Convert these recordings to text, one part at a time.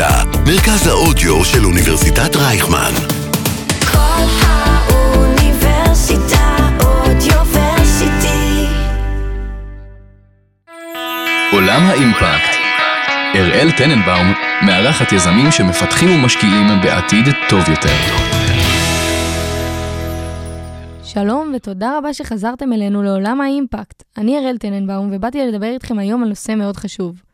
האוניברסיטה, מרכז האודיו של אוניברסיטת רייכמן. כל האוניברסיטה אודיוורסיטי. עולם האימפקט. אראל טננבאום מארחת יזמים שמפתחים ומשקיעים בעתיד טוב יותר. שלום ותודה רבה שחזרתם אלינו לעולם האימפקט. אני אראל טננבאום ובאתי לדבר איתכם היום על נושא מאוד חשוב.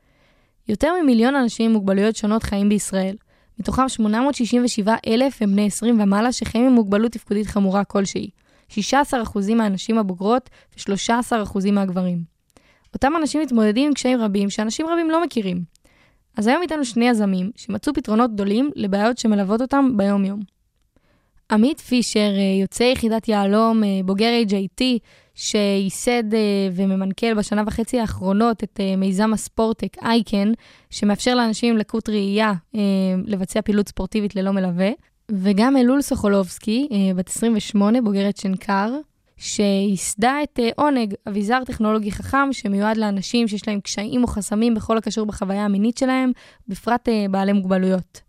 יותר ממיליון אנשים עם מוגבלויות שונות חיים בישראל. מתוכם 867 אלף הם בני 20 ומעלה שחיים עם מוגבלות תפקודית חמורה כלשהי. 16% מהנשים הבוגרות ו-13% מהגברים. אותם אנשים מתמודדים עם קשיים רבים שאנשים רבים לא מכירים. אז היום איתנו שני יזמים שמצאו פתרונות גדולים לבעיות שמלוות אותם ביום-יום. עמית פישר, אה, יוצא יחידת יהלום, אה, בוגר AJT, שייסד אה, וממנכ"ל בשנה וחצי האחרונות את מיזם הספורטק אייקן, שמאפשר לאנשים עם לקות ראייה לבצע פעילות ספורטיבית ללא מלווה. וגם אלול סוכולובסקי, בת 28, בוגרת שנקר, שייסדה את עונג, אביזר טכנולוגי חכם שמיועד לאנשים שיש להם קשיים או חסמים בכל הקשור בחוויה המינית שלהם, בפרט בעלי מוגבלויות.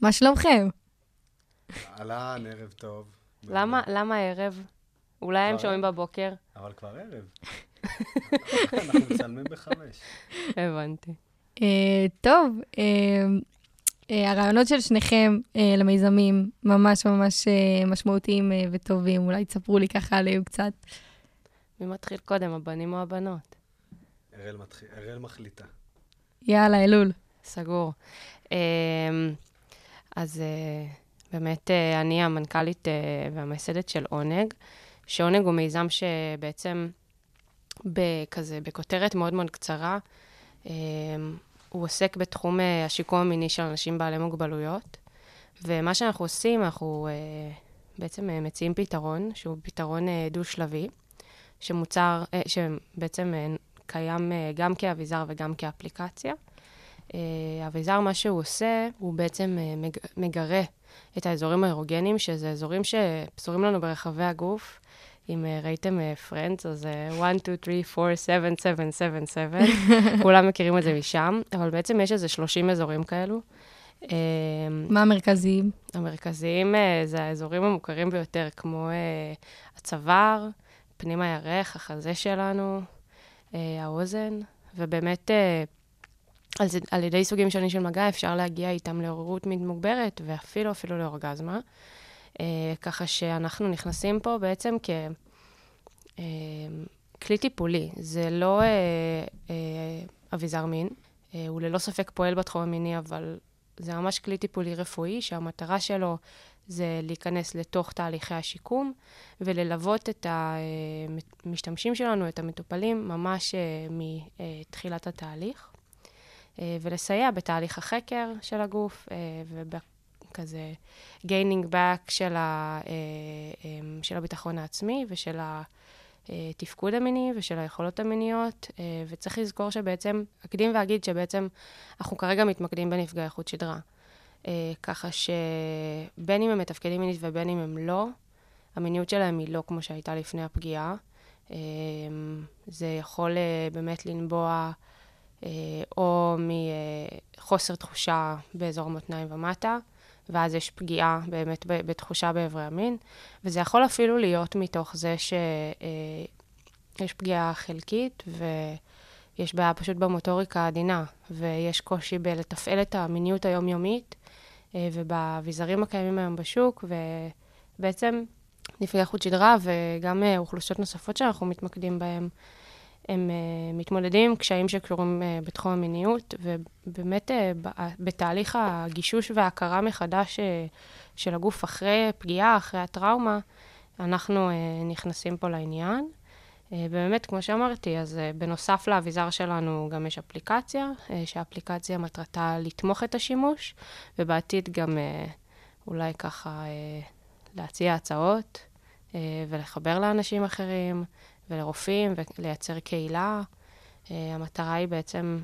מה שלומכם? אהלן, ערב טוב. למה, למה ערב? אולי הם שומעים בבוקר? אבל כבר ערב. אנחנו מצלמים בחמש. הבנתי. אה, טוב, אה, אה, הרעיונות של שניכם למיזמים ממש ממש משמעותיים וטובים. אולי תספרו לי ככה עליהם קצת. מי מתחיל קודם, הבנים או הבנות? אראל מחליטה. יאללה, אלול. סגור. אז באמת, אני המנכ"לית והמייסדת של עונג, שעונג הוא מיזם שבעצם, כזה, בכותרת מאוד מאוד קצרה, אה, הוא עוסק בתחום השיקום המיני של אנשים בעלי מוגבלויות. ומה שאנחנו עושים, אנחנו בעצם מציעים פתרון, שהוא פתרון דו-שלבי, שמוצר, שבעצם קיים גם כאביזר וגם כאפליקציה. אביזר, מה שהוא עושה, הוא בעצם מגרה את האזורים האירוגנים, שזה אזורים שפזורים לנו ברחבי הגוף. אם uh, ראיתם פרנדס, uh, אז 1, 2, 3, 4, 7, 7, 7, 7, כולם מכירים את זה משם, אבל בעצם יש איזה 30 אזורים כאלו. Uh, מה המרכזיים? המרכזיים זה האזורים המוכרים ביותר, כמו הצוואר, פנים הירך, החזה שלנו, האוזן, ובאמת... על ידי סוגים שונים של מגע אפשר להגיע איתם לעוררות מין מוגברת, ואפילו אפילו לאורגזמה. אה, ככה שאנחנו נכנסים פה בעצם ככלי אה, טיפולי. זה לא אה, אביזר מין, הוא ללא ספק פועל בתחום המיני, אבל זה ממש כלי טיפולי רפואי, שהמטרה שלו זה להיכנס לתוך תהליכי השיקום וללוות את המשתמשים שלנו, את המטופלים, ממש מתחילת התהליך. ולסייע בתהליך החקר של הגוף אה, ובכזה gaining back של, ה, אה, של הביטחון העצמי ושל התפקוד המיני ושל היכולות המיניות, וצריך לזכור שבעצם, אקדים ואגיד שבעצם אנחנו כרגע מתמקדים בנפגעי חוט שדרה. ככה שבין אם הם מתפקדים מינית ובין אם הם לא, המיניות שלהם היא לא כמו שהייתה לפני הפגיעה. זה יכול באמת לנבוע אה, או מחוסר תחושה באזור המותניים ומטה, ואז יש פגיעה באמת בתחושה באיברי המין, וזה יכול אפילו להיות מתוך זה שיש אה, פגיעה חלקית ויש בעיה פשוט במוטוריקה העדינה, ויש קושי בלתפעל את המיניות היומיומית אה, ובאביזרים הקיימים היום בשוק, ובעצם נפגעי חוט שדרה וגם אוכלוסיות נוספות שאנחנו מתמקדים בהן. הם uh, מתמודדים עם קשיים שקשורים uh, בתחום המיניות, ובאמת uh, בתהליך הגישוש וההכרה מחדש uh, של הגוף אחרי פגיעה, אחרי הטראומה, אנחנו uh, נכנסים פה לעניין. Uh, ובאמת, כמו שאמרתי, אז uh, בנוסף לאביזר שלנו גם יש אפליקציה, uh, שהאפליקציה מטרתה לתמוך את השימוש, ובעתיד גם uh, אולי ככה uh, להציע הצעות uh, ולחבר לאנשים אחרים. ולרופאים ולייצר קהילה. Uh, המטרה היא בעצם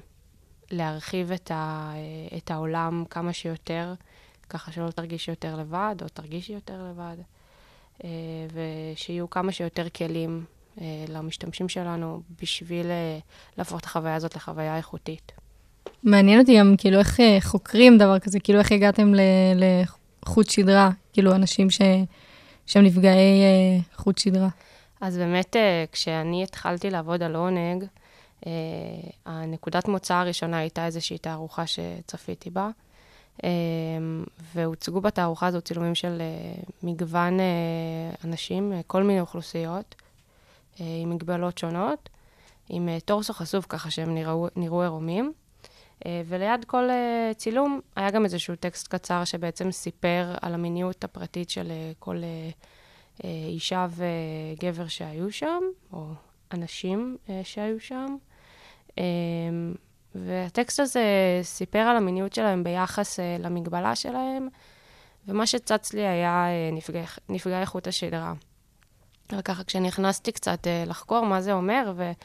להרחיב את, ה, uh, את העולם כמה שיותר, ככה שלא תרגישי יותר לבד, או תרגישי יותר לבד, uh, ושיהיו כמה שיותר כלים למשתמשים שלנו בשביל להפוך את החוויה הזאת לחוויה איכותית. מעניין אותי גם, כאילו, איך אה, חוקרים דבר כזה, כאילו, איך הגעתם לחוט שדרה, כאילו, אנשים ש... שהם נפגעי אה, חוט שדרה. אז באמת, אה, כשאני התחלתי לעבוד על עונג, אה, הנקודת מוצא הראשונה הייתה איזושהי תערוכה שצפיתי בה, אה, והוצגו בתערוכה הזו צילומים של מגוון אנשים, כל מיני אוכלוסיות, עם מגבלות שונות, עם טורסו חשוף ככה שהם נראו, נראו עירומים. וליד כל צילום היה גם איזשהו טקסט קצר שבעצם סיפר על המיניות הפרטית של כל אישה וגבר שהיו שם, או אנשים אה, שהיו שם. אה, והטקסט הזה סיפר על המיניות שלהם ביחס אה, למגבלה שלהם, ומה שצץ לי היה אה, נפגעי, נפגעי איכות השדרה. אבל ככה, כשנכנסתי קצת אה, לחקור מה זה אומר, ואת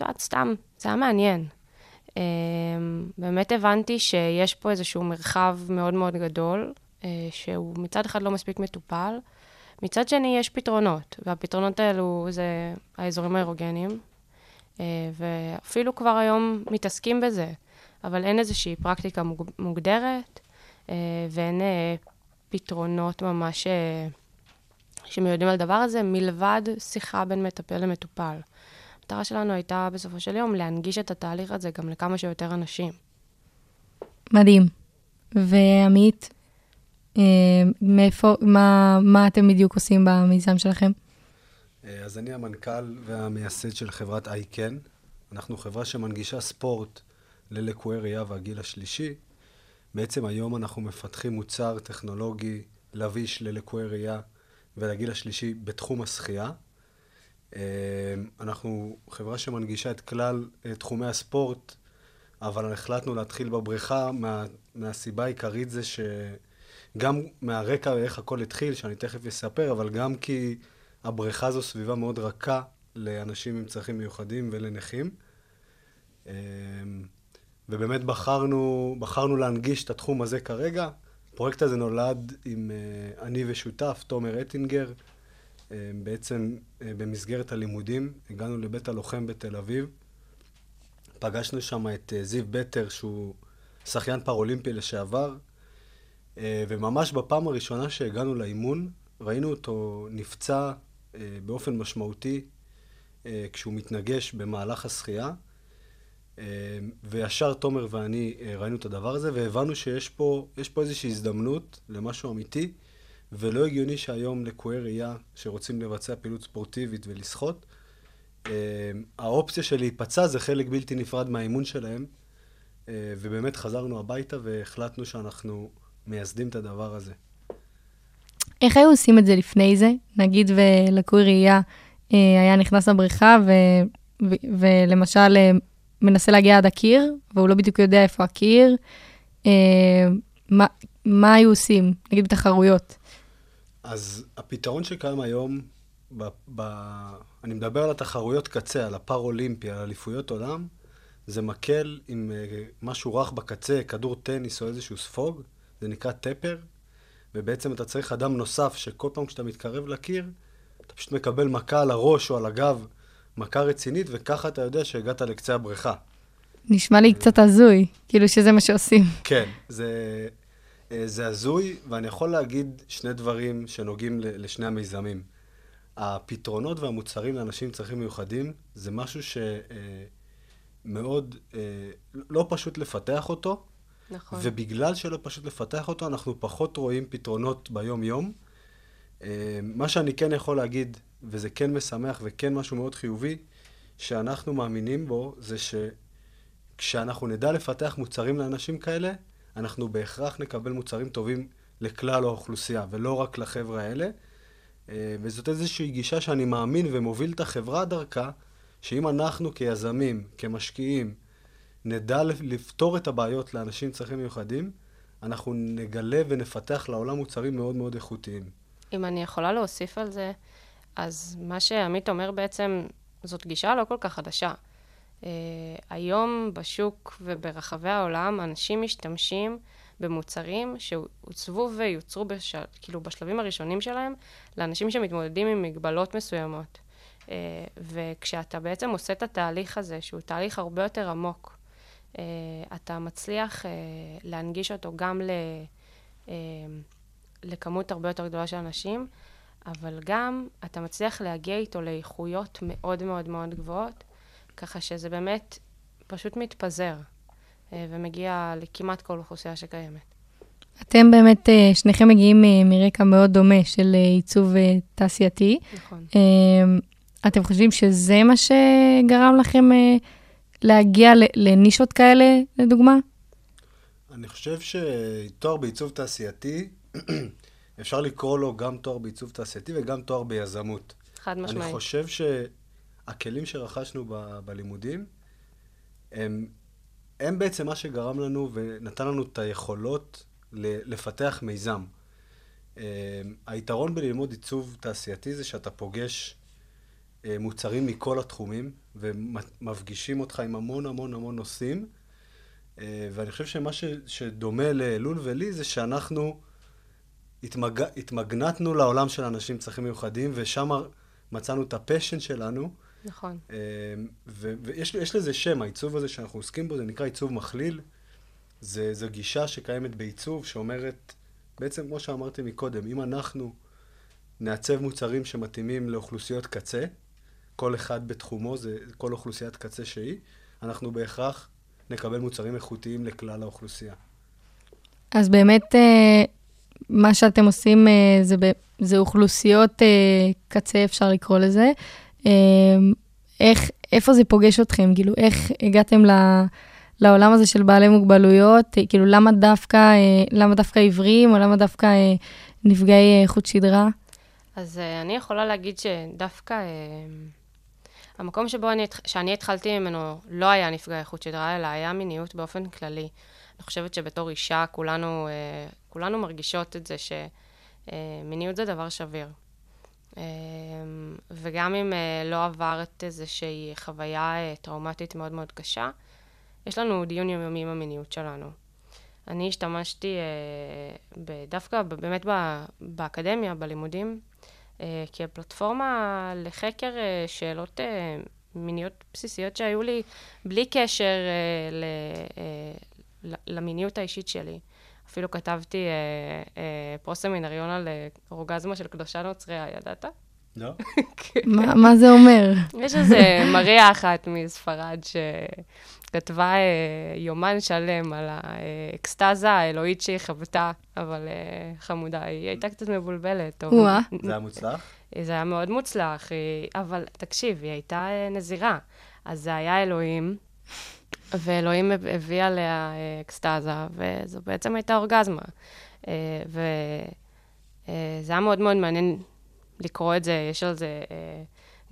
יודעת, סתם, זה היה מעניין. אה, באמת הבנתי שיש פה איזשהו מרחב מאוד מאוד גדול, אה, שהוא מצד אחד לא מספיק מטופל, מצד שני יש פתרונות, והפתרונות האלו זה האזורים האירוגניים, אה, ואפילו כבר היום מתעסקים בזה, אבל אין איזושהי פרקטיקה מוג- מוגדרת, אה, ואין אה, פתרונות ממש שמיודעים על הדבר הזה, מלבד שיחה בין מטפל למטופל. המטרה שלנו הייתה בסופו של יום להנגיש את התהליך הזה גם לכמה שיותר אנשים. מדהים. ועמית, מאיפה, מה, מה אתם בדיוק עושים במיזם שלכם? אה, אז אני המנכ"ל והמייסד של חברת אייקן. אנחנו חברה שמנגישה ספורט ללקויי ראייה והגיל השלישי. בעצם היום אנחנו מפתחים מוצר טכנולוגי לביש ללקויי ראייה ולגיל השלישי בתחום השחייה. אה, אנחנו חברה שמנגישה את כלל אה, תחומי הספורט, אבל החלטנו להתחיל בבריכה מה, מהסיבה העיקרית זה שגם מהרקע איך הכל התחיל, שאני תכף אספר, אבל גם כי הבריכה זו סביבה מאוד רכה לאנשים עם צרכים מיוחדים ולנכים. אה, ובאמת בחרנו, בחרנו להנגיש את התחום הזה כרגע. הפרויקט הזה נולד עם אה, אני ושותף, תומר אטינגר. אה, בעצם אה, במסגרת הלימודים הגענו לבית הלוחם בתל אביב. פגשנו שם את אה, זיו בטר, שהוא שחיין פראולימפי לשעבר, וממש בפעם הראשונה שהגענו לאימון, ראינו אותו נפצע אה, באופן משמעותי אה, כשהוא מתנגש במהלך השחייה. אה, וישר תומר ואני אה, ראינו את הדבר הזה, והבנו שיש פה, פה איזושהי הזדמנות למשהו אמיתי, ולא הגיוני שהיום לקויי ראייה שרוצים לבצע פעילות ספורטיבית ולשחות, אה, האופציה של להיפצע זה חלק בלתי נפרד מהאימון שלהם, אה, ובאמת חזרנו הביתה והחלטנו שאנחנו מייסדים את הדבר הזה. איך היו עושים את זה לפני זה? נגיד ולקוי ראייה אה, היה נכנס לבריכה ו, ו, ולמשל אה, מנסה להגיע עד הקיר, והוא לא בדיוק יודע איפה הקיר, אה, מה, מה היו עושים? נגיד בתחרויות. אז הפתרון שקיים היום, ב, ב, אני מדבר על התחרויות קצה, על הפר-אולימפי, על אליפויות עולם, זה מקל עם אה, משהו רך בקצה, כדור טניס או איזשהו ספוג, זה נקרא טפר, ובעצם אתה צריך אדם נוסף שכל פעם כשאתה מתקרב לקיר, אתה פשוט מקבל מכה על הראש או על הגב, מכה רצינית, וככה אתה יודע שהגעת לקצה הבריכה. נשמע לי קצת הזוי, כאילו שזה מה שעושים. כן, זה, אה, זה הזוי, ואני יכול להגיד שני דברים שנוגעים לשני המיזמים. הפתרונות והמוצרים לאנשים עם צרכים מיוחדים זה משהו שמאוד לא פשוט לפתח אותו, נכון. ובגלל שלא פשוט לפתח אותו, אנחנו פחות רואים פתרונות ביום-יום. אה, מה שאני כן יכול להגיד, וזה כן משמח וכן משהו מאוד חיובי, שאנחנו מאמינים בו, זה שכשאנחנו נדע לפתח מוצרים לאנשים כאלה, אנחנו בהכרח נקבל מוצרים טובים לכלל האוכלוסייה, ולא רק לחבר'ה האלה. אה, וזאת איזושהי גישה שאני מאמין ומוביל את החברה דרכה, שאם אנחנו כיזמים, כמשקיעים, נדע לפתור את הבעיות לאנשים עם צרכים מיוחדים, אנחנו נגלה ונפתח לעולם מוצרים מאוד מאוד איכותיים. אם אני יכולה להוסיף על זה, אז מה שעמית אומר בעצם, זאת גישה לא כל כך חדשה. Uh, היום בשוק וברחבי העולם, אנשים משתמשים במוצרים שהוצבו ויוצרו בש... כאילו בשלבים הראשונים שלהם לאנשים שמתמודדים עם מגבלות מסוימות. Uh, וכשאתה בעצם עושה את התהליך הזה, שהוא תהליך הרבה יותר עמוק, אתה מצליח אה, להנגיש אותו גם ל, אה, לכמות הרבה יותר גדולה של אנשים, אבל גם אתה מצליח להגיע איתו לאיכויות מאוד מאוד מאוד גבוהות, ככה שזה באמת פשוט מתפזר אה, ומגיע לכמעט כל אוכלוסייה שקיימת. אתם באמת, אה, שניכם מגיעים אה, מרקע מאוד דומה של אה, עיצוב אה, תעשייתי. נכון. אה, אתם חושבים שזה מה שגרם לכם אה, להגיע ל- לנישות כאלה, לדוגמה? אני חושב שתואר בעיצוב תעשייתי, אפשר לקרוא לו גם תואר בעיצוב תעשייתי וגם תואר ביזמות. חד אני משמעית. חושב שהכלים שרכשנו ב- בלימודים, הם, הם בעצם מה שגרם לנו ונתן לנו את היכולות ל- לפתח מיזם. אה, היתרון בללמוד עיצוב תעשייתי זה שאתה פוגש מוצרים מכל התחומים ומפגישים אותך עם המון המון המון נושאים. אה, ואני חושב שמה ש, שדומה לאלול ולי זה שאנחנו התמג... התמגנטנו לעולם של אנשים עם צרכים מיוחדים, ושם מצאנו את הפשן שלנו. נכון. אה, ו- ויש יש לזה שם, העיצוב הזה שאנחנו עוסקים בו, זה נקרא עיצוב מכליל. זה, זו גישה שקיימת בעיצוב, שאומרת, בעצם כמו שאמרתי מקודם, אם אנחנו נעצב מוצרים שמתאימים לאוכלוסיות קצה, כל אחד בתחומו, זה כל אוכלוסיית קצה שהיא, אנחנו בהכרח נקבל מוצרים איכותיים לכלל האוכלוסייה. אז באמת, אה, מה שאתם עושים אה, זה, זה אוכלוסיות אה, קצה, אפשר לקרוא לזה. איך, איפה זה פוגש אתכם? כאילו, איך הגעתם ל, לעולם הזה של בעלי מוגבלויות? כאילו, למה דווקא, למה דווקא עיוורים, או למה דווקא נפגעי חוט שדרה? אז אני יכולה להגיד שדווקא המקום שבו אני, שאני התחלתי ממנו לא היה נפגעי חוט שדרה, אלא היה מיניות באופן כללי. אני חושבת שבתור אישה כולנו, uh, כולנו מרגישות את זה שמיניות זה דבר שביר. Uh, וגם אם לא עברת איזושהי חוויה טראומטית מאוד מאוד קשה, יש לנו דיון יומיומי עם המיניות שלנו. אני השתמשתי אה, דווקא באמת באקדמיה, בלימודים, אה, כפלטפורמה לחקר אה, שאלות אה, מיניות בסיסיות שהיו לי בלי קשר אה, ל, אה, ל- למיניות האישית שלי. אפילו כתבתי אה, אה, פרו-סמינריון על אורגזמה של קדושה נוצריה, ידעת? לא? מה, מה זה אומר? יש איזה מריה אחת מספרד שכתבה אה, יומן שלם על האקסטזה האלוהית שהיא חוותה, אבל אה, חמודה, היא הייתה קצת מבולבלת. וואה. זה היה מוצלח? זה היה מאוד מוצלח, היא... אבל תקשיב, היא הייתה אה, נזירה. אז זה היה אלוהים, ואלוהים הב- הביא עליה אה, אקסטזה, וזו בעצם הייתה אורגזמה. וזה היה מאוד מאוד מעניין לקרוא את זה, יש על זה אה,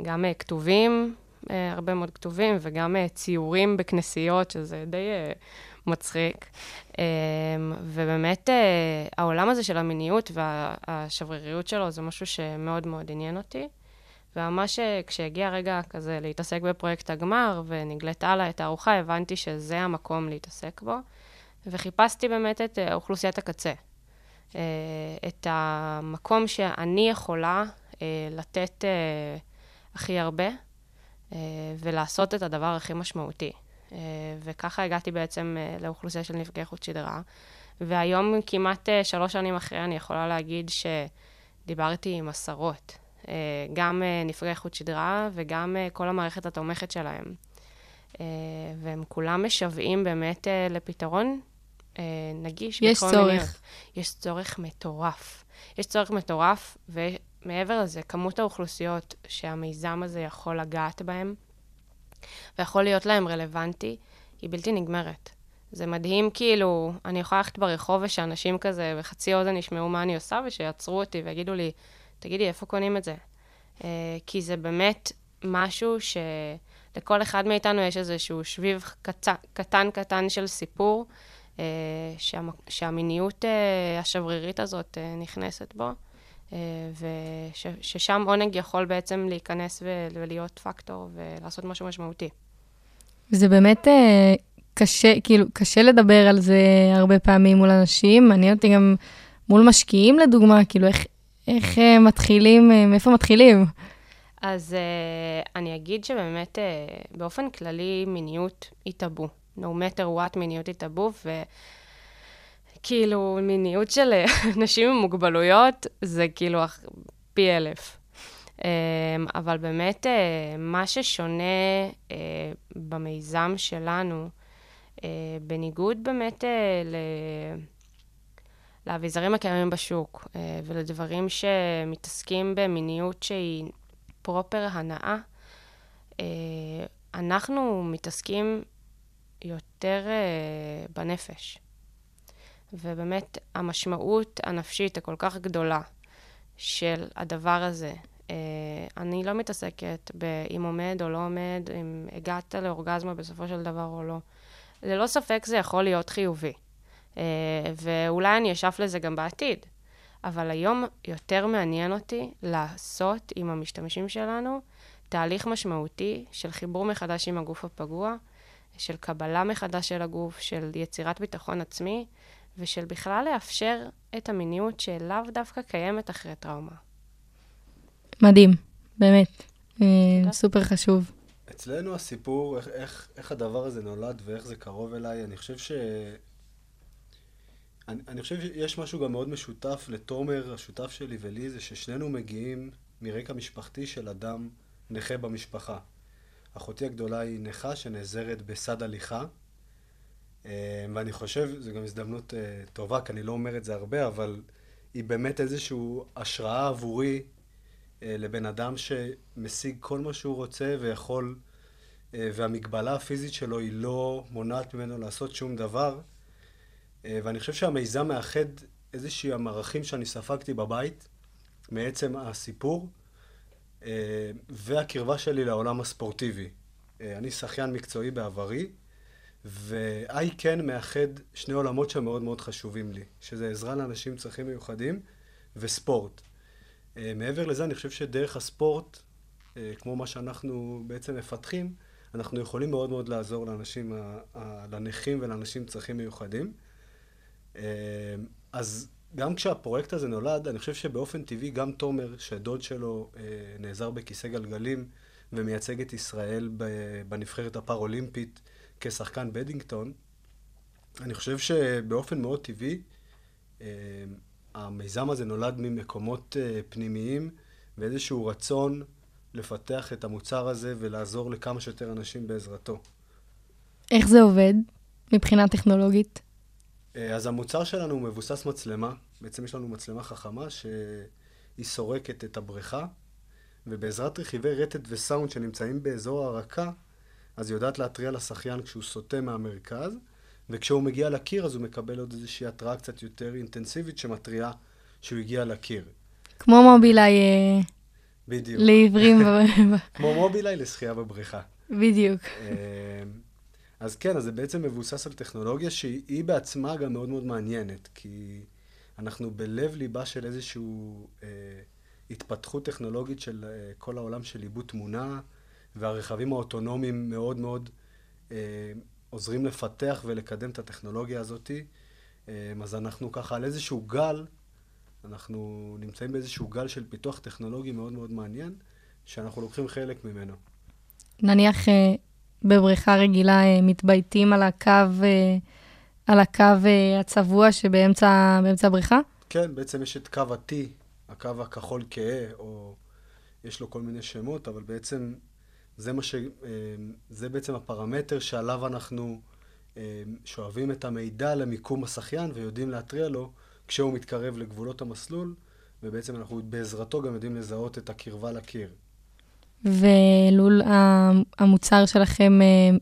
גם אה, כתובים, אה, הרבה מאוד כתובים, וגם אה, ציורים בכנסיות, שזה די אה, מצחיק. אה, ובאמת, אה, העולם הזה של המיניות והשבריריות שלו זה משהו שמאוד מאוד עניין אותי. וממש אה, כשהגיע הרגע כזה להתעסק בפרויקט הגמר, ונגלתה הלאה את הארוחה, הבנתי שזה המקום להתעסק בו. וחיפשתי באמת את אה, אוכלוסיית הקצה. אה, את המקום שאני יכולה אה, לתת אה, הכי הרבה, אה, ולעשות את הדבר הכי משמעותי. אה, וככה הגעתי בעצם אה, לאוכלוסייה של נפגעי חוט שדרה. והיום, כמעט אה, שלוש שנים אחרי, אני יכולה להגיד שדיברתי עם עשרות. אה, גם אה, נפגעי חוט שדרה וגם אה, כל המערכת התומכת שלהם. אה, והם כולם משוועים באמת אה, לפתרון אה, נגיש. יש צורך. מיניות. יש צורך מטורף. יש צורך מטורף, ומעבר לזה, כמות האוכלוסיות שהמיזם הזה יכול לגעת בהן, ויכול להיות להם רלוונטי, היא בלתי נגמרת. זה מדהים, כאילו, אני יכולה ללכת ברחוב ושאנשים כזה בחצי אוזן ישמעו מה אני עושה, ושיעצרו אותי ויגידו לי, תגידי, איפה קונים את זה? Uh, כי זה באמת משהו שלכל אחד מאיתנו יש איזשהו שביב קצ... קטן קטן של סיפור, uh, שהמ... שהמיניות uh, השברירית הזאת uh, נכנסת בו, וששם עונג יכול בעצם להיכנס ו... ולהיות פקטור ולעשות משהו משמעותי. זה באמת אה, קשה, כאילו, קשה לדבר על זה הרבה פעמים מול אנשים. מעניין אותי גם מול משקיעים, לדוגמה, כאילו, איך, איך אה, מתחילים, אה, מאיפה מתחילים? אז uh, אני אגיד שבאמת, uh, באופן כללי, מיניות היא טאבו. no matter what מיניות היא טאבו, וכאילו מיניות של אה, אנשים עם מוגבלויות זה כאילו פי אלף. אה, אבל באמת, אה, מה ששונה אה, במיזם שלנו, בניגוד באמת ל... לאביזרים הקיימים בשוק ולדברים שמתעסקים במיניות שהיא פרופר הנאה, אה, אנחנו מתעסקים יותר בנפש. ובאמת, המשמעות הנפשית הכל כך גדולה של הדבר הזה, אה, אני לא מתעסקת באם עומד או לא עומד, אם הגעת לאורגזמה בסופו של דבר או לא. ללא ספק זה יכול להיות חיובי. אה, ואולי אני אשאף לזה גם בעתיד. אבל היום יותר מעניין אותי לעשות עם המשתמשים שלנו תהליך משמעותי של חיבור מחדש עם הגוף הפגוע, של קבלה מחדש של הגוף, של יצירת ביטחון עצמי, ושל בכלל לאפשר את המיניות שלאו דווקא קיימת אחרי טראומה. מדהים, באמת. אה. סופר חשוב. אצלנו הסיפור, איך, איך, איך הדבר הזה נולד ואיך זה קרוב אליי, אני חושב ש... אני, אני חושב שיש משהו גם מאוד משותף לתומר, השותף שלי, ולי, זה ששנינו מגיעים מרקע משפחתי של אדם נכה במשפחה. אחותי הגדולה היא נכה שנעזרת בסד הליכה, ואני חושב, זו גם הזדמנות אה, טובה, כי אני לא אומר את זה הרבה, אבל היא באמת איזושהי השראה עבורי אה, לבן אדם שמשיג כל מה שהוא רוצה ויכול, אה, והמגבלה הפיזית שלו היא לא מונעת ממנו לעשות שום דבר. אה, ואני חושב שהמיזם מאחד איזושהי המערכים שאני ספגתי בבית, מעצם הסיפור, אה, והקרבה שלי לעולם הספורטיבי. אה, אני שחיין מקצועי בעברי, ואיי כן מאחד שני עולמות שמאוד מאוד חשובים לי, שזה עזרה לאנשים עם צרכים מיוחדים וספורט. אה, מעבר לזה, אני חושב שדרך הספורט, אה, כמו מה שאנחנו בעצם מפתחים, אנחנו יכולים מאוד מאוד לעזור לאנשים, ה- ה- לנכים ולאנשים עם צרכים מיוחדים. אה, אז גם כשהפרויקט הזה נולד, אני חושב שבאופן טבעי גם תומר, שדוד שלו אה, נעזר בכיסא גלגלים ומייצג את ישראל בנבחרת הפר-אולימפית כשחקן בדינגטון, אני חושב שבאופן מאוד טבעי, אה, המיזם הזה נולד ממקומות אה, פנימיים ואיזשהו רצון לפתח את המוצר הזה ולעזור לכמה שיותר אנשים בעזרתו. איך זה עובד מבחינה טכנולוגית? אה, אז המוצר שלנו מבוסס מצלמה. בעצם יש לנו מצלמה חכמה שהיא סורקת את הבריכה, ובעזרת רכיבי רטט וסאונד שנמצאים באזור הרקה, אז היא יודעת להתריע לשחיין כשהוא סוטה מהמרכז, וכשהוא מגיע לקיר אז הוא מקבל עוד איזושהי התראה קצת יותר אינטנסיבית שמתריעה שהוא הגיע לקיר. כמו מובילאיי אה, בדיוק. לעיוורים. כמו מובילאיי לשחייה בבריכה. בדיוק. אה, אז כן, אז זה בעצם מבוסס על טכנולוגיה שהיא היא בעצמה גם מאוד מאוד מעניינת, כי אנחנו בלב ליבה של איזושהי אה, התפתחות טכנולוגית של אה, כל העולם של עיבוד תמונה, והרכבים האוטונומיים מאוד מאוד אה, עוזרים לפתח ולקדם את הטכנולוגיה הזאת. אה, אז אנחנו ככה על איזשהו גל, אנחנו נמצאים באיזשהו גל של פיתוח טכנולוגי מאוד מאוד מעניין, שאנחנו לוקחים חלק ממנו. נניח אה, בבריכה רגילה אה, מתבייתים על הקו, אה, על הקו אה, הצבוע שבאמצע באמצע הבריכה? כן, בעצם יש את קו ה-T, הקו הכחול כהה, או יש לו כל מיני שמות, אבל בעצם זה מה ש... אה, זה בעצם הפרמטר שעליו אנחנו אה, שואבים את המידע למיקום השחיין ויודעים להתריע לו כשהוא מתקרב לגבולות המסלול, ובעצם אנחנו בעזרתו גם יודעים לזהות את הקרבה לקיר. ולול המוצר שלכם, אה,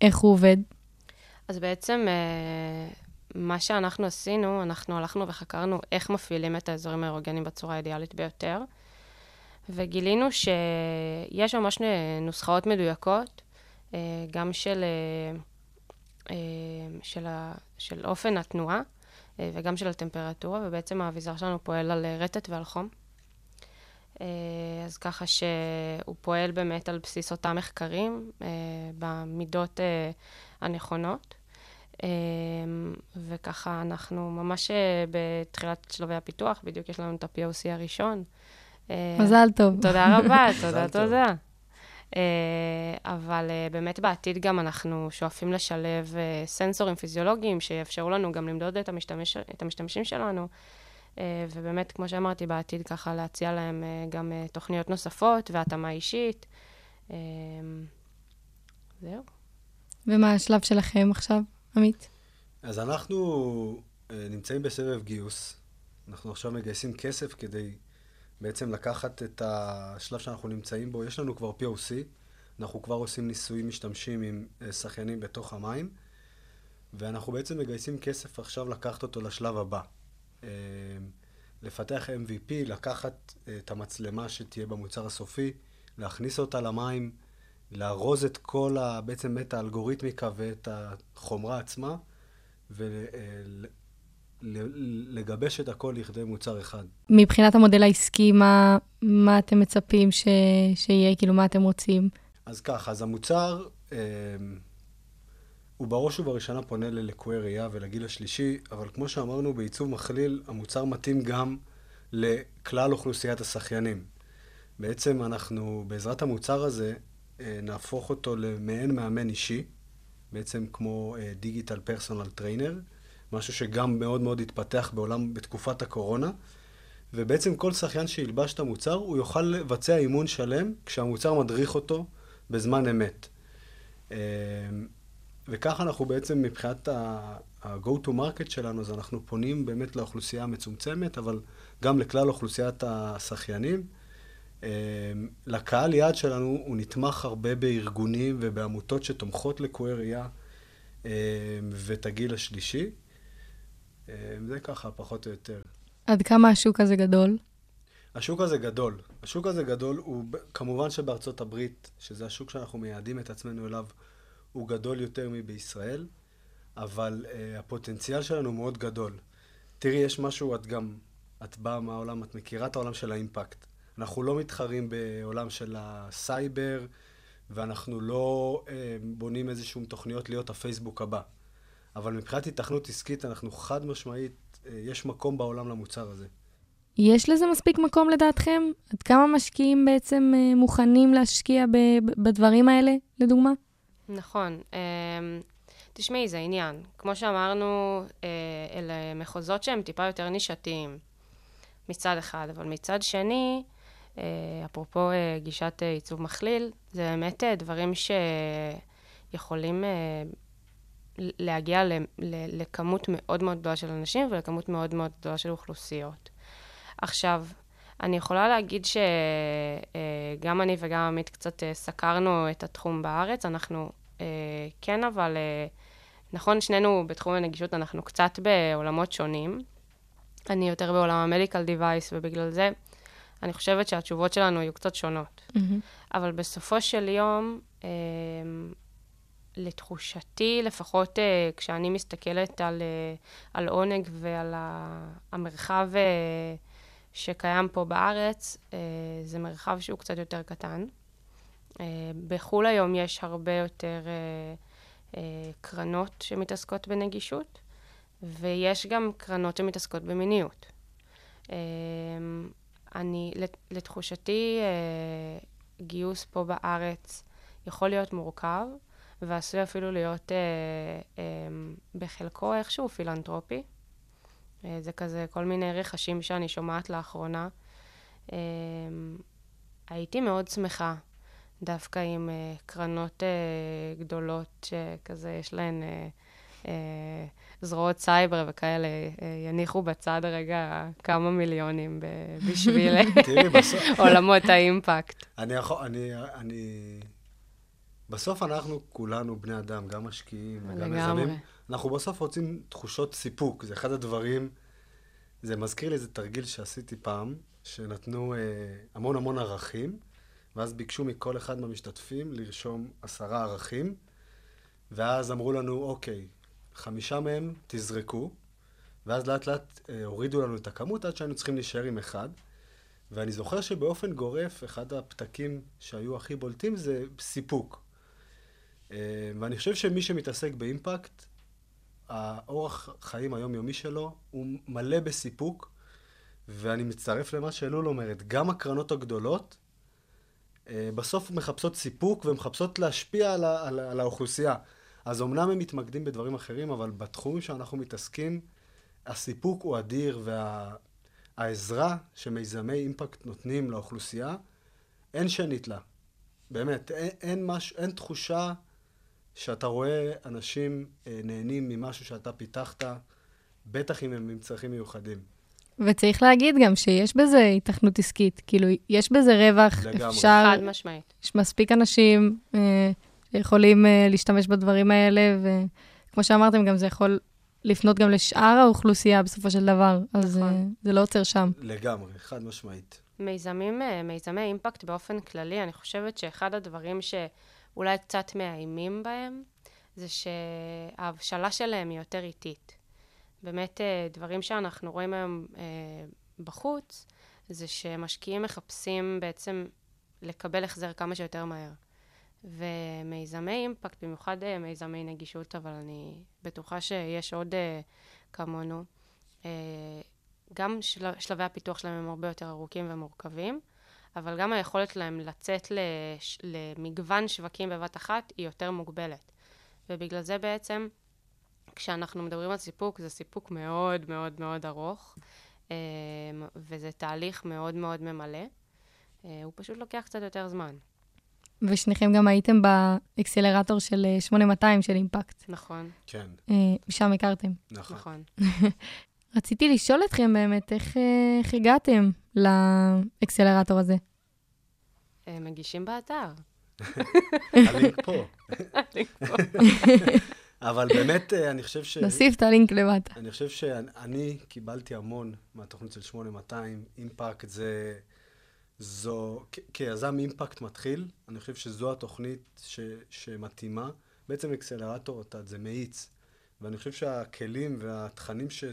איך הוא עובד? אז בעצם מה שאנחנו עשינו, אנחנו הלכנו וחקרנו איך מפעילים את האזורים האירוגנים בצורה האידיאלית ביותר, וגילינו שיש ממש נוסחאות מדויקות, אה, גם של, אה, אה, של, של אופן התנועה וגם של הטמפרטורה, ובעצם האביזר שלנו פועל על רטט ועל חום. אז ככה שהוא פועל באמת על בסיס אותם מחקרים במידות הנכונות. אה, וככה אנחנו ממש בתחילת שלבי הפיתוח, בדיוק יש לנו את ה-POC הראשון. אה, מזל טוב. תודה רבה, תודה. תודה. אה, אבל uh, באמת בעתיד גם אנחנו שואפים לשלב סנסורים פיזיולוגיים שיאפשרו לנו גם למדוד את, המשתמש, את המשתמשים שלנו, ובאמת, כמו שאמרתי, בעתיד ככה להציע להם גם תוכניות נוספות והתאמה אישית. זהו. ומה השלב שלכם עכשיו, עמית? אז אנחנו אה, נמצאים בסבב גיוס. אנחנו עכשיו מגייסים כסף כדי בעצם לקחת את השלב שאנחנו נמצאים בו. יש לנו כבר POC, אנחנו כבר עושים ניסויים משתמשים עם אה, שחיינים בתוך המים, ואנחנו בעצם מגייסים כסף עכשיו לקחת אותו לשלב הבא. אה, לפתח MVP, לקחת אה, את המצלמה שתהיה במוצר הסופי, להכניס אותה למים, לארוז את כל, ה, בעצם את האלגוריתמיקה ואת החומרה עצמה, ולגבש את הכל לכדי מוצר אחד. מבחינת המודל העסקי, מה, מה אתם מצפים ש, שיהיה? כאילו, מה אתם רוצים? אז ככה, אז המוצר אה, הוא בראש ובראשונה פונה ללקויי ראייה ולגיל השלישי, אבל כמו שאמרנו, בעיצוב מכליל, המוצר מתאים גם לכלל אוכלוסיית השחיינים. בעצם אנחנו, בעזרת המוצר הזה, אה, נהפוך אותו למעין מאמן אישי, בעצם כמו digital personal trainer, משהו שגם מאוד מאוד התפתח בעולם בתקופת הקורונה, ובעצם כל שחיין שילבש את המוצר, הוא יוכל לבצע אימון שלם כשהמוצר מדריך אותו בזמן אמת. אה, וככה אנחנו בעצם מבחינת ה-go to market שלנו, אז אנחנו פונים באמת לאוכלוסייה המצומצמת, אבל גם לכלל אוכלוסיית השחיינים. אה, לקהל יעד שלנו הוא נתמך הרבה בארגונים ובעמותות שתומכות לקויי ראייה ואת הגיל השלישי. אה, זה ככה, פחות או יותר. עד כמה השוק הזה גדול? השוק הזה גדול. השוק הזה גדול, הוא כמובן שבארצות הברית, שזה השוק שאנחנו מייעדים את עצמנו אליו, הוא גדול יותר מבישראל, אבל uh, הפוטנציאל שלנו מאוד גדול. תראי, יש משהו, את גם, את באה מהעולם, את מכירה את העולם של האימפקט. אנחנו לא מתחרים בעולם של הסייבר, ואנחנו לא uh, בונים איזשהם תוכניות להיות הפייסבוק הבא. אבל מבחינת התכנות עסקית, אנחנו חד משמעית, uh, יש מקום בעולם למוצר הזה. יש לזה מספיק מקום לדעתכם? עד כמה משקיעים בעצם uh, מוכנים להשקיע ב- בדברים האלה, לדוגמה? נכון. Um, תשמעי, זה עניין. כמו שאמרנו, uh, אלה מחוזות שהם טיפה יותר נישתיים, מצד אחד, אבל מצד שני, אפרופו גישת עיצוב מכליל, זה באמת דברים שיכולים להגיע ל- ל- לכמות מאוד מאוד גדולה של אנשים ולכמות מאוד מאוד גדולה של אוכלוסיות. עכשיו, אני יכולה להגיד שגם אני וגם עמית קצת סקרנו את התחום בארץ. אנחנו כן, אבל נכון, שנינו בתחום הנגישות, אנחנו קצת בעולמות שונים. אני יותר בעולם המדיקל דיווייס, ובגלל זה אני חושבת שהתשובות שלנו יהיו קצת שונות. Mm-hmm. אבל בסופו של יום, לתחושתי, לפחות כשאני מסתכלת על, על עונג ועל המרחב שקיים פה בארץ, אה, זה מרחב שהוא קצת יותר קטן. אה, בחו"ל היום יש הרבה יותר אה, קרנות שמתעסקות בנגישות, ויש גם קרנות שמתעסקות במיניות. אני, לתחושתי, גיוס פה בארץ יכול להיות מורכב, ועשוי אפילו להיות בחלקו איכשהו פילנטרופי. אה, זה כזה כל מיני רכשים שאני שומעת לאחרונה. אה, הייתי מאוד שמחה דווקא עם אה, קרנות גדולות שכזה יש להן זרועות סייבר וכאלה, יניחו בצד רגע כמה מיליונים בשביל עולמות האימפקט. אני יכול, אני, אני... בסוף אנחנו כולנו בני אדם, גם משקיעים וגם יזמים. אנחנו בסוף רוצים תחושות סיפוק. זה אחד הדברים, זה מזכיר לי איזה תרגיל שעשיתי פעם, שנתנו אה, המון המון ערכים, ואז ביקשו מכל אחד מהמשתתפים לרשום עשרה ערכים, ואז אמרו לנו, אוקיי, חמישה מהם תזרקו, ואז לאט לאט אה, הורידו לנו את הכמות עד שהיינו צריכים להישאר עם אחד. ואני זוכר שבאופן גורף, אחד הפתקים שהיו הכי בולטים זה סיפוק. אה, ואני חושב שמי שמתעסק באימפקט, האורח חיים היומיומי שלו הוא מלא בסיפוק, ואני מצטרף למה שאלול אומרת, גם הקרנות הגדולות, אה, בסוף מחפשות סיפוק ומחפשות להשפיע על, ה- על, על האוכלוסייה. אז אמנם הם מתמקדים בדברים אחרים, אבל בתחומים שאנחנו מתעסקים, הסיפוק הוא אדיר, והעזרה שמיזמי אימפקט נותנים לאוכלוסייה, אין שנית לה. באמת, אין, אין, מש, אין תחושה שאתה רואה אנשים אה, נהנים ממשהו שאתה פיתחת, בטח אם הם עם צרכים מיוחדים. וצריך להגיד גם שיש בזה התכנות עסקית. כאילו, יש בזה רווח, לגמרי. אפשר, חד משמעית. יש מספיק אנשים אה, שיכולים אה, להשתמש בדברים האלה, וכמו שאמרתם, גם זה יכול לפנות גם לשאר האוכלוסייה בסופו של דבר, אז נכון. אה, זה לא עוצר שם. לגמרי, חד משמעית. מיזמים, אה, מיזמי אימפקט באופן כללי, אני חושבת שאחד הדברים שאולי קצת מאיימים בהם, זה שההבשלה שלהם היא יותר איטית. באמת, אה, דברים שאנחנו רואים היום אה, בחוץ, זה שמשקיעים מחפשים בעצם לקבל החזר כמה שיותר מהר. ומיזמי אימפקט, במיוחד אה, מיזמי נגישות, אבל אני בטוחה שיש עוד אה, כמונו, אה, גם של, שלבי הפיתוח שלהם הם הרבה יותר ארוכים ומורכבים, אבל גם היכולת שלהם לצאת לש, למגוון שווקים בבת אחת היא יותר מוגבלת. ובגלל זה בעצם, כשאנחנו מדברים על סיפוק, זה סיפוק מאוד מאוד מאוד ארוך, אה, וזה תהליך מאוד מאוד ממלא. אה, הוא פשוט לוקח קצת יותר זמן. ושניכם גם הייתם באקסלרטור של אה, 8200 של אימפקט. נכון, כן, אה, שם הכרתם. נכון. נכון. רציתי לשאול אתכם באמת, איך, אה, איך הגעתם לאקסלרטור הזה? אה, מגישים באתר. הלינק פה. אבל באמת, אה, אני חושב ש... נוסיף את הלינק למטה. אני חושב שאני קיבלתי המון מהתוכנית של 8200. אימפקט זה... זו... כיזם אימפקט מתחיל, אני חושב שזו התוכנית ש, שמתאימה. בעצם אקסלרטור, אתה, זה מאיץ. ואני חושב שהכלים והתכנים ש,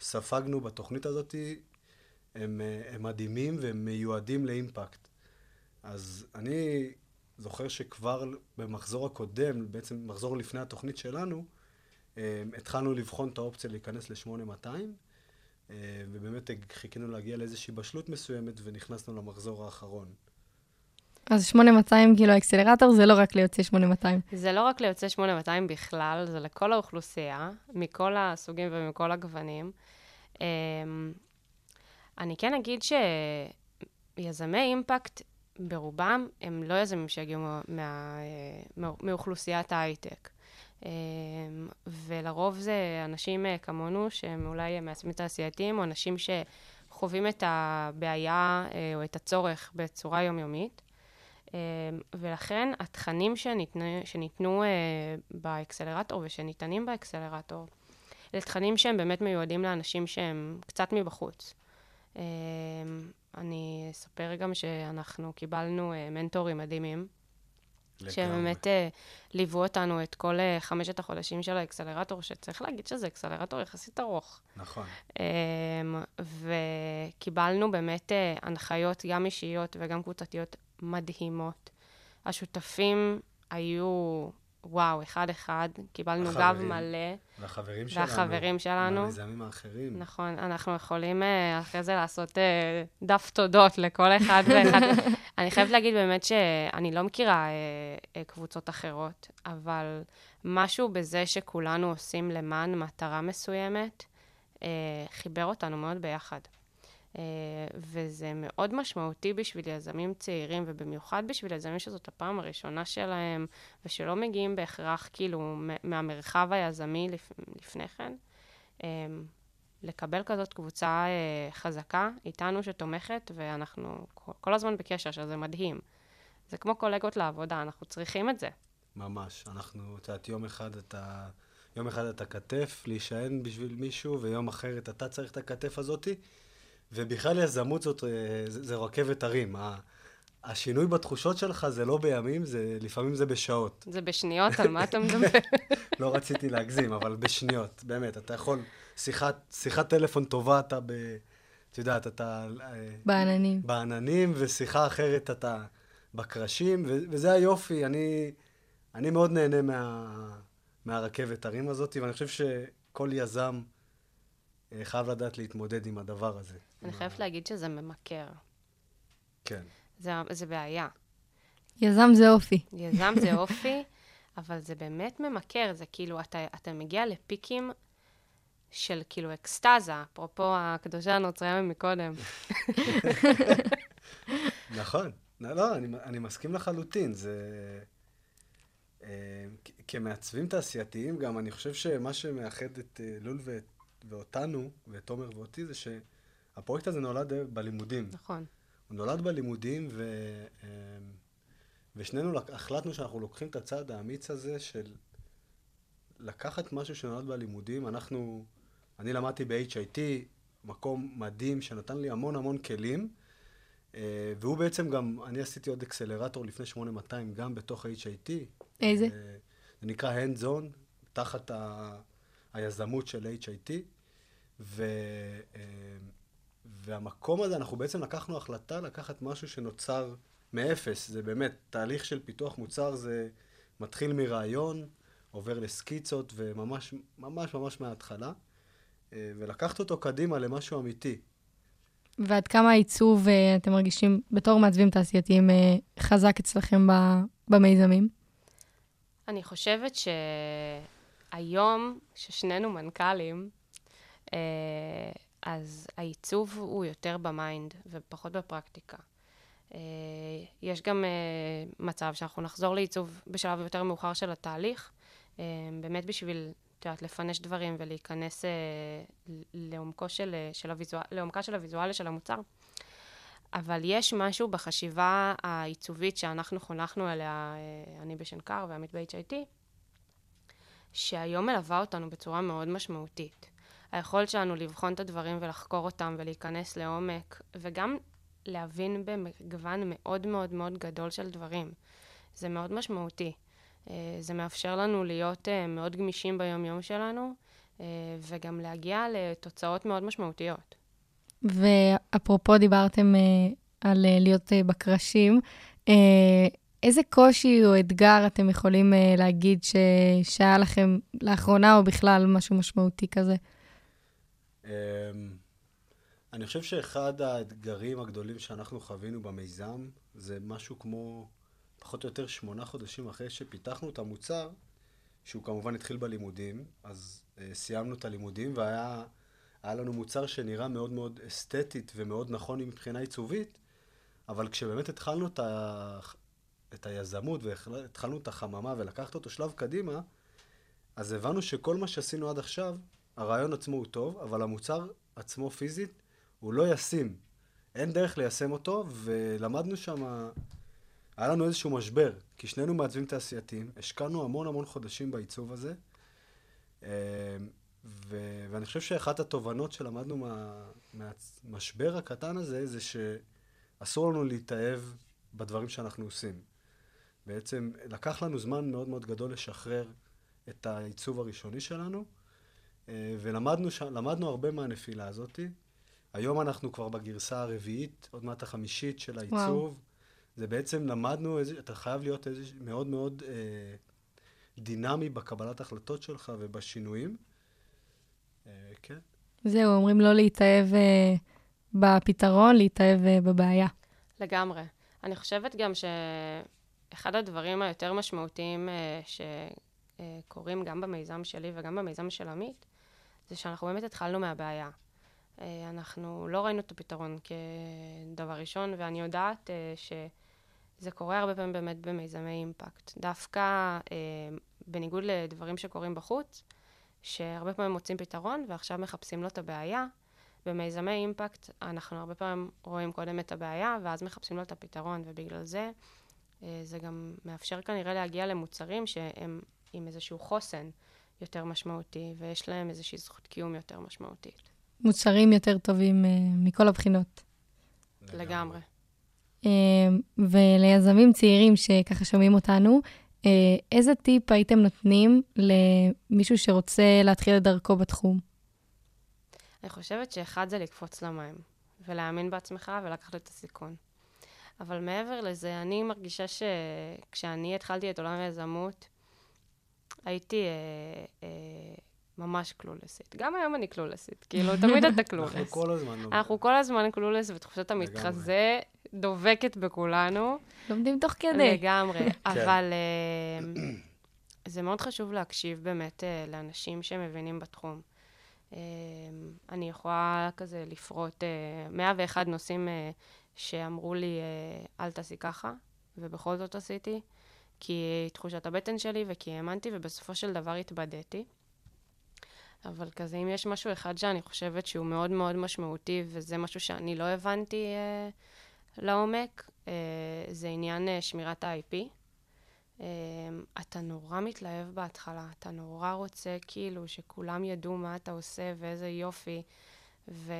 שספגנו בתוכנית הזאת הם, אה, הם מדהימים והם מיועדים לאימפקט. אז אני זוכר שכבר במחזור הקודם, בעצם מחזור לפני התוכנית שלנו, אה, התחלנו לבחון את האופציה להיכנס ל-8200, אה, ובאמת חיכינו להגיע לאיזושהי בשלות מסוימת ונכנסנו למחזור האחרון. אז 8200, כאילו, האקסלרטור זה לא רק ליוצאי 8200. זה לא רק ליוצאי 8200 בכלל, זה לכל האוכלוסייה, מכל הסוגים ומכל הגוונים. אני כן אגיד שיזמי אימפקט, ברובם, הם לא יזמים שהגיעו מה, מה, מה, מאוכלוסיית ההייטק. אמ, ולרוב זה אנשים אה, כמונו, שהם אולי מעצבים תעשייתיים, או אנשים שחווים את הבעיה אה, או את הצורך בצורה יומיומית. ולכן התכנים שניתנו, שניתנו אה, באקסלרטור ושניתנים באקסלרטור, אלה תכנים שהם באמת מיועדים לאנשים שהם קצת מבחוץ. אמ, אני אספר גם שאנחנו קיבלנו אה, מנטורים מדהימים, שהם. באמת אה, ליוו אותנו את כל אה, חמשת החודשים של האקסלרטור, שצריך להגיד שזה אקסלרטור יחסית ארוך. נכון. אמ, וקיבלנו באמת הנחיות, גם אישיות וגם קבוצתיות, מדהימות. השותפים היו, וואו, אחד-אחד, קיבלנו גב. מלא, והחברים שלנו. והחברים שלנו. והמיזמים האחרים. נכון, אנחנו יכולים אה, אחרי זה לעשות אה, דף תודות לכל אחד ואחד. אני חייבת להגיד באמת שאני לא מכירה אה, קבוצות אחרות, אבל משהו בזה שכולנו עושים למען מטרה מסוימת, חיבר אותנו מאוד ביחד. אה, וזה מאוד משמעותי בשביל יזמים צעירים, ובמיוחד בשביל יזמים שזאת הפעם הראשונה שלהם, ושלא מגיעים בהכרח כאילו מהמרחב היזמי לפ- לפני כן. אה, לקבל כזאת קבוצה אה, חזקה איתנו שתומכת, ואנחנו כל, הזמן בקשר, שזה מדהים. זה כמו קולגות לעבודה, אנחנו צריכים את זה. ממש. אנחנו, את יודעת, יום אחד אתה... יום אחד אתה כתף להישען בשביל מישהו, ויום אחר אתה צריך את הכתף הזאתי. ובכלל יזמות זאת, אה, זה, זה רכבת הרים. השינוי בתחושות שלך זה לא בימים, זה, לפעמים זה בשעות. זה בשניות, על מה אתה מדבר? לא רציתי להגזים, אבל בשניות, באמת. אתה יכול, שיחת, שיחת טלפון טובה אתה ב... את יודעת, אתה... אה, בעננים. בעננים, ושיחה אחרת אתה בקרשים, ו- וזה היופי. אני, אני מאוד נהנה מה, מהרכבת הרים הזאת, ואני חושב שכל יזם אה, חייב לדעת להתמודד עם הדבר הזה. אני חייבת להגיד שזה ממכר. כן. זה, זה בעיה. יזם זה אופי. יזם זה אופי, אבל זה באמת ממכר, זה כאילו, אתה, אתה מגיע לפיקים של כאילו אקסטזה, אפרופו הקדושה הנוצריה מקודם. נכון. לא, לא, אני, אני מסכים לחלוטין. זה... אה, כמעצבים תעשייתיים גם, אני חושב שמה שמאחד את אה, לול ואת, ואותנו, ואת תומר ואותי, זה שהפרויקט הזה נולד אה, בלימודים. נכון. הוא נולד בלימודים, ו... אה, ושנינו החלטנו שאנחנו לוקחים את הצעד האמיץ הזה של לקחת משהו שנולד בלימודים. אנחנו, אני למדתי ב-HIT, מקום מדהים שנתן לי המון המון כלים, אה, והוא בעצם גם, אני עשיתי עוד אקסלרטור לפני 8200 גם בתוך ה-HIT. איזה? אה, זה נקרא Hand Zone, תחת ה... היזמות של HIT. ו... והמקום הזה, אנחנו בעצם לקחנו החלטה לקחת משהו שנוצר מאפס. זה באמת, תהליך של פיתוח מוצר זה מתחיל מרעיון, עובר לסקיצות, וממש ממש ממש מההתחלה. אה, ולקחת אותו קדימה למשהו אמיתי. ועד כמה העיצוב, אה, אתם מרגישים, בתור מעצבים תעשייתיים, אה, חזק אצלכם ב- במיזמים? אני חושבת שהיום, ששנינו מנכ"לים, אז העיצוב הוא יותר ב mind ופחות בפרקטיקה. אה, יש גם אה, מצב שאנחנו נחזור לעיצוב בשלב יותר מאוחר של התהליך, אה, באמת בשביל, את יודעת, לפנש דברים ולהיכנס לעומקו של, של ה visual, לעומקה של הוויזואליה של המוצר. אבל יש משהו בחשיבה העיצובית שאנחנו חונכנו אליה, אני בשנקר ועמית ב-HIT, שהיום מלווה אותנו בצורה מאוד משמעותית. היכולת שלנו לבחון את הדברים ולחקור אותם ולהיכנס לעומק, וגם להבין במגוון מאוד מאוד מאוד גדול של דברים. זה מאוד משמעותי. אה, זה מאפשר לנו להיות אה, מאוד גמישים ביום-יום שלנו, אה, וגם להגיע לתוצאות מאוד משמעותיות. ואפרופו דיברתם על להיות בקרשים, איזה קושי או אתגר אתם יכולים להגיד ש... שהיה לכם לאחרונה, או בכלל משהו משמעותי כזה? אמ, אני חושב שאחד האתגרים הגדולים שאנחנו חווינו במיזם, זה משהו כמו פחות או יותר שמונה חודשים אחרי שפיתחנו את המוצר, שהוא כמובן התחיל בלימודים, אז uh, סיימנו את הלימודים והיה היה לנו מוצר שנראה מאוד מאוד אסתטית ומאוד נכון מבחינה עיצובית, אבל כשבאמת התחלנו את, ה... את היזמות והתחלנו את החממה ולקחת אותו שלב קדימה, אז הבנו שכל מה שעשינו עד עכשיו, הרעיון עצמו הוא טוב, אבל המוצר עצמו פיזית הוא לא ישים. אין דרך ליישם אותו, ולמדנו שם, היה לנו איזשהו משבר, כי שנינו מעצבים תעשייתיים, השקענו המון המון חודשים בעיצוב הזה, אה, ו- ואני חושב שאחת התובנות שלמדנו מה- מהמשבר הקטן הזה, זה שאסור לנו להתאהב בדברים שאנחנו עושים. בעצם לקח לנו זמן מאוד מאוד גדול לשחרר את העיצוב הראשוני שלנו, ולמדנו ש... הרבה מהנפילה הזאת. היום אנחנו כבר בגרסה הרביעית, עוד מעט החמישית של העיצוב. וואו. זה בעצם למדנו, איזה, אתה חייב להיות איזה, מאוד מאוד אה, דינמי בקבלת החלטות שלך ובשינויים. אה, כן. זהו, אומרים לא להתאהב אה, בפתרון, להתאהב אה, בבעיה. לגמרי. אני חושבת גם שאחד הדברים היותר משמעותיים אה, שקורים גם במיזם שלי וגם במיזם של עמית, זה שאנחנו באמת התחלנו מהבעיה. אה, אנחנו לא ראינו את הפתרון כדבר ראשון, ואני יודעת אה, שזה קורה הרבה פעמים באמת במיזמי אימפקט. דווקא אה, בניגוד לדברים שקורים בחוץ, שהרבה פעמים מוצאים פתרון ועכשיו מחפשים לו את הבעיה, במיזמי אימפקט אנחנו הרבה פעמים רואים קודם את הבעיה ואז מחפשים לו את הפתרון, ובגלל זה זה גם מאפשר כנראה להגיע למוצרים שהם עם איזשהו חוסן יותר משמעותי, ויש להם איזושהי זכות קיום יותר משמעותית. מוצרים יותר טובים אה, מכל הבחינות. לגמרי. אה, וליזמים צעירים שככה שומעים אותנו, אה, איזה טיפ הייתם נותנים למישהו שרוצה להתחיל את דרכו בתחום? אני חושבת שאחד זה לקפוץ למים, ולהאמין בעצמך ולקחת את הסיכון. אבל מעבר לזה, אני מרגישה שכשאני התחלתי את עולם היזמות, הייתי אה, אה, ממש קלולסית. גם היום אני קלולסית, כאילו, תמיד אתה קלולס. אנחנו כל הזמן לא... אנחנו כל הזמן קלולס, ותחושת המתחזה דובקת בכולנו. לומדים תוך כדי. לגמרי. אבל אה, זה מאוד חשוב להקשיב באמת אה, לאנשים שמבינים בתחום. אה, אני יכולה כזה לפרוט אה, 101 נושאים אה, שאמרו לי, אה, אל תעשי ככה, ובכל זאת עשיתי, כי תחושת הבטן שלי וכי האמנתי, ובסופו של דבר התבדיתי. אבל כזה, אם יש משהו אחד שאני חושבת שהוא מאוד מאוד משמעותי, וזה משהו שאני לא הבנתי אה, לעומק, אה, זה עניין אה, שמירת ה-IP. אה, אתה נורא מתלהב בהתחלה, אתה נורא רוצה כאילו שכולם ידעו מה אתה עושה ואיזה יופי, ו,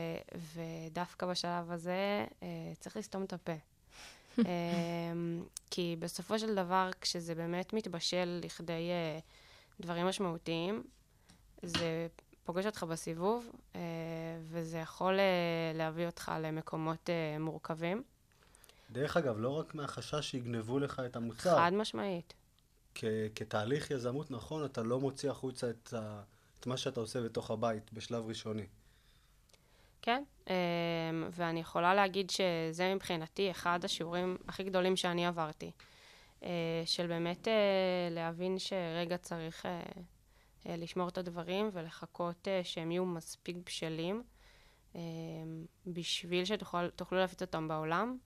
ודווקא בשלב הזה אה, צריך לסתום את הפה. אה, כי בסופו של דבר, כשזה באמת מתבשל לכדי אה, דברים משמעותיים, זה פוגש אותך בסיבוב, אה, וזה יכול אה, להביא אותך למקומות מורכבים. דרך אגב, לא רק מהחשש שיגנבו לך את המוצר. חד משמעית. כ- כתהליך יזמות נכון, אתה לא מוציא החוצה את, ה- את מה שאתה עושה בתוך הבית בשלב ראשוני. כן, אה, ואני יכולה להגיד שזה מבחינתי אחד השיעורים הכי גדולים שאני עברתי. אה, של באמת אה, להבין שרגע צריך אה, אה, לשמור את הדברים ולחכות אה, שהם יהיו מספיק בשלים אה, בשביל שתוכלו להפיץ אותם בעולם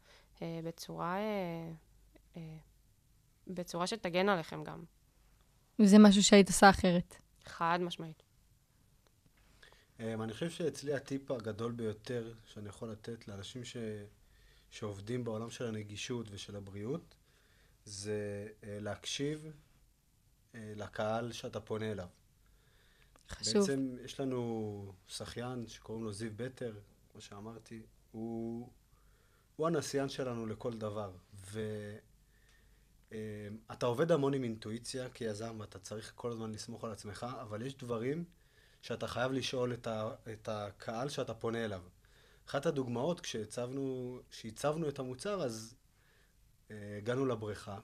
אה, בצורה, אה, אה, בצורה שתגן עליכם גם. וזה משהו שהיית עושה אחרת. חד משמעית. Um, אני חושב שאצלי הטיפ הגדול ביותר שאני יכול לתת לאנשים ש... שעובדים בעולם של הנגישות ושל הבריאות, זה uh, להקשיב uh, לקהל שאתה פונה אליו. חשוב. בעצם יש לנו שחיין שקוראים לו זיו בטר, כמו שאמרתי, הוא, הוא הנסיין שלנו לכל דבר. ואתה עובד המון עם אינטואיציה כיזם, ואתה צריך כל הזמן לסמוך על עצמך, אבל יש דברים שאתה חייב לשאול את, ה, את הקהל שאתה פונה אליו. אחת הדוגמאות, כשהצבנו, את המוצר, אז אה, הגענו לבריכה,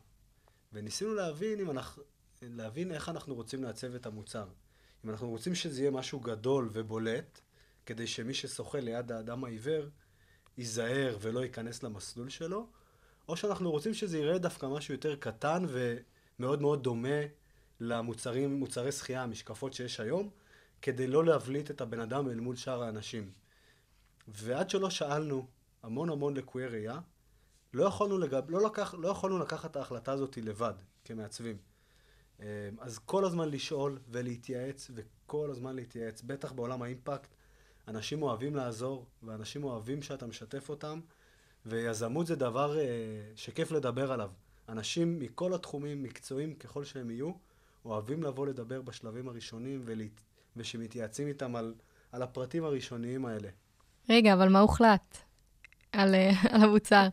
וניסינו להבין, אנחנו, להבין איך אנחנו רוצים לעצב את המוצר. אם אנחנו רוצים שזה יהיה משהו גדול ובולט, כדי שמי ששוחה ליד האדם העיוור ייזהר ולא ייכנס למסלול שלו, או שאנחנו רוצים שזה יראה דווקא משהו יותר קטן ומאוד מאוד דומה למוצרים, מוצרי שחייה, המשקפות שיש היום, כדי לא להבליט את הבן אדם אל מול שאר האנשים. ועד שלא שאלנו המון המון לקויי ראייה, לא יכולנו, לגב... לא, לקח... לא יכולנו לקחת את ההחלטה הזאת לבד, כמעצבים. אמ, אז כל הזמן לשאול ולהתייעץ, וכל הזמן להתייעץ, בטח בעולם האימפקט, אנשים אוהבים לעזור, ואנשים אוהבים שאתה משתף אותם, ויזמות זה דבר אה, שכיף לדבר עליו. אנשים מכל התחומים, מקצועיים ככל שהם יהיו, אוהבים לבוא לדבר בשלבים הראשונים, ולהת... ושמתייעצים איתם על, על הפרטים הראשוניים האלה. רגע, אבל מה הוחלט על, אה, על המוצר?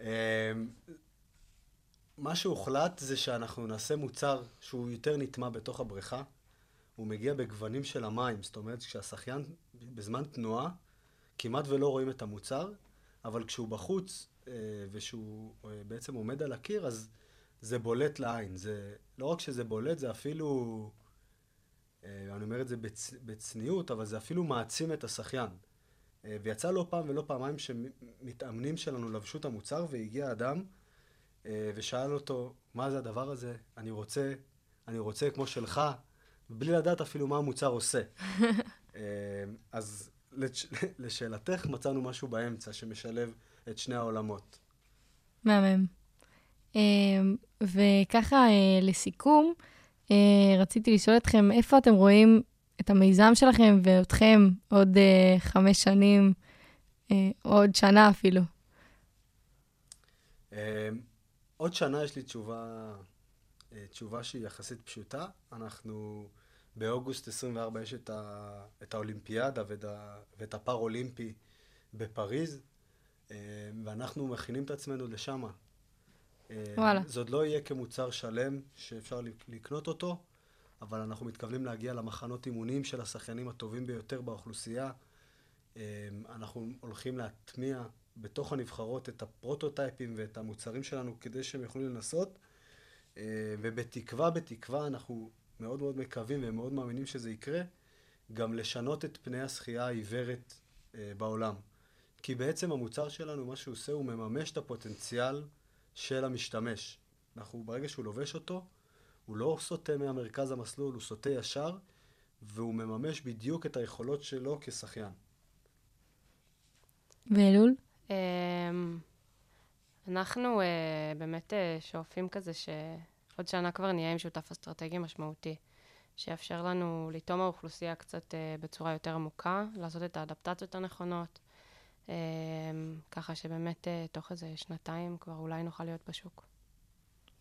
אמ, מה שהוחלט זה שאנחנו נעשה מוצר שהוא יותר נטמע בתוך הבריכה. הוא מגיע בגוונים של המים, זאת אומרת כשהשחיין בזמן תנועה כמעט ולא רואים את המוצר, אבל כשהוא בחוץ אה, ושהוא אה, בעצם עומד על הקיר, אז זה בולט לעין. זה, לא רק שזה בולט, זה אפילו, אני אומר את זה בצ, בצניעות, אבל זה אפילו מעצים את השחיין. אה, ויצא לא פעם ולא פעמיים שמתאמנים שלנו לבשו את המוצר והגיע אדם אה, ושאל אותו, מה זה הדבר הזה? אני רוצה, אני רוצה כמו שלך, בלי לדעת אפילו מה המוצר עושה. אה, אז לש- לשאלתך, מצאנו משהו באמצע שמשלב את שני העולמות. מהמם. אה, וככה, אה, לסיכום, אה, רציתי לשאול אתכם, איפה אתם רואים את המיזם שלכם ואתכם עוד אה, חמש שנים, אה, עוד שנה אפילו? אה, עוד שנה יש לי תשובה, אה, תשובה שהיא יחסית פשוטה. אנחנו, באוגוסט 24 יש את, ה, את האולימפיאדה ואת, ה, ואת הפר-אולימפי בפריז, אה, ואנחנו מכינים את עצמנו לשם. וואלה. זה עוד לא יהיה כמוצר שלם שאפשר לק- לקנות אותו, אבל אנחנו מתכוונים להגיע למחנות אימונים של השחיינים הטובים ביותר באוכלוסייה. אה, אנחנו הולכים להטמיע בתוך הנבחרות את הפרוטוטייפים ואת המוצרים שלנו כדי שהם יוכלו לנסות, אה, ובתקווה, בתקווה, אנחנו מאוד מאוד מקווים ומאוד מאמינים שזה יקרה, גם לשנות את פני השחייה העיוורת אה, בעולם. כי בעצם המוצר שלנו, מה שהוא עושה, הוא מממש את הפוטנציאל של המשתמש. אנחנו, ברגע שהוא לובש אותו, הוא לא סוטה מהמרכז המסלול, הוא סוטה ישר, והוא מממש בדיוק את היכולות שלו כשחיין. ואלול? אמ, אנחנו אה, באמת אה, שואפים כזה שעוד שנה כבר נהיה עם שותף אסטרטגי משמעותי, שיאפשר לנו לטעום האוכלוסייה קצת אה, בצורה יותר עמוקה, לעשות את האדפטציות הנכונות, ככה שבאמת אה, תוך איזה שנתיים כבר אולי נוכל להיות בשוק.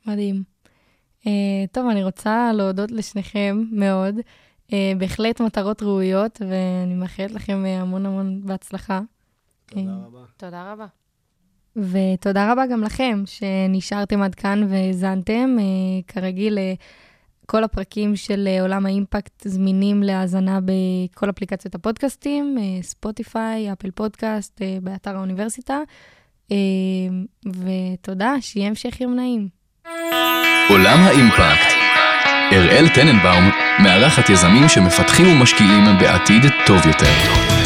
מדהים. Uh, טוב, אני רוצה להודות לשניכם מאוד. Uh, בהחלט מטרות ראויות, ואני מאחלת לכם uh, המון המון בהצלחה. תודה אה. רבה. תודה רבה. ותודה רבה גם לכם שנשארתם עד כאן והאזנתם. Uh, כרגיל, uh, כל הפרקים של uh, עולם האימפקט זמינים להאזנה בכל אפליקציות הפודקאסטים, uh, ספוטיפיי, אפל פודקאסט, uh, באתר האוניברסיטה. ותודה, שיהיה המשך יום נעים. עולם האימפקט. אראל טננבאום מארחת יזמים שמפתחים ומשקיעים בעתיד טוב יותר.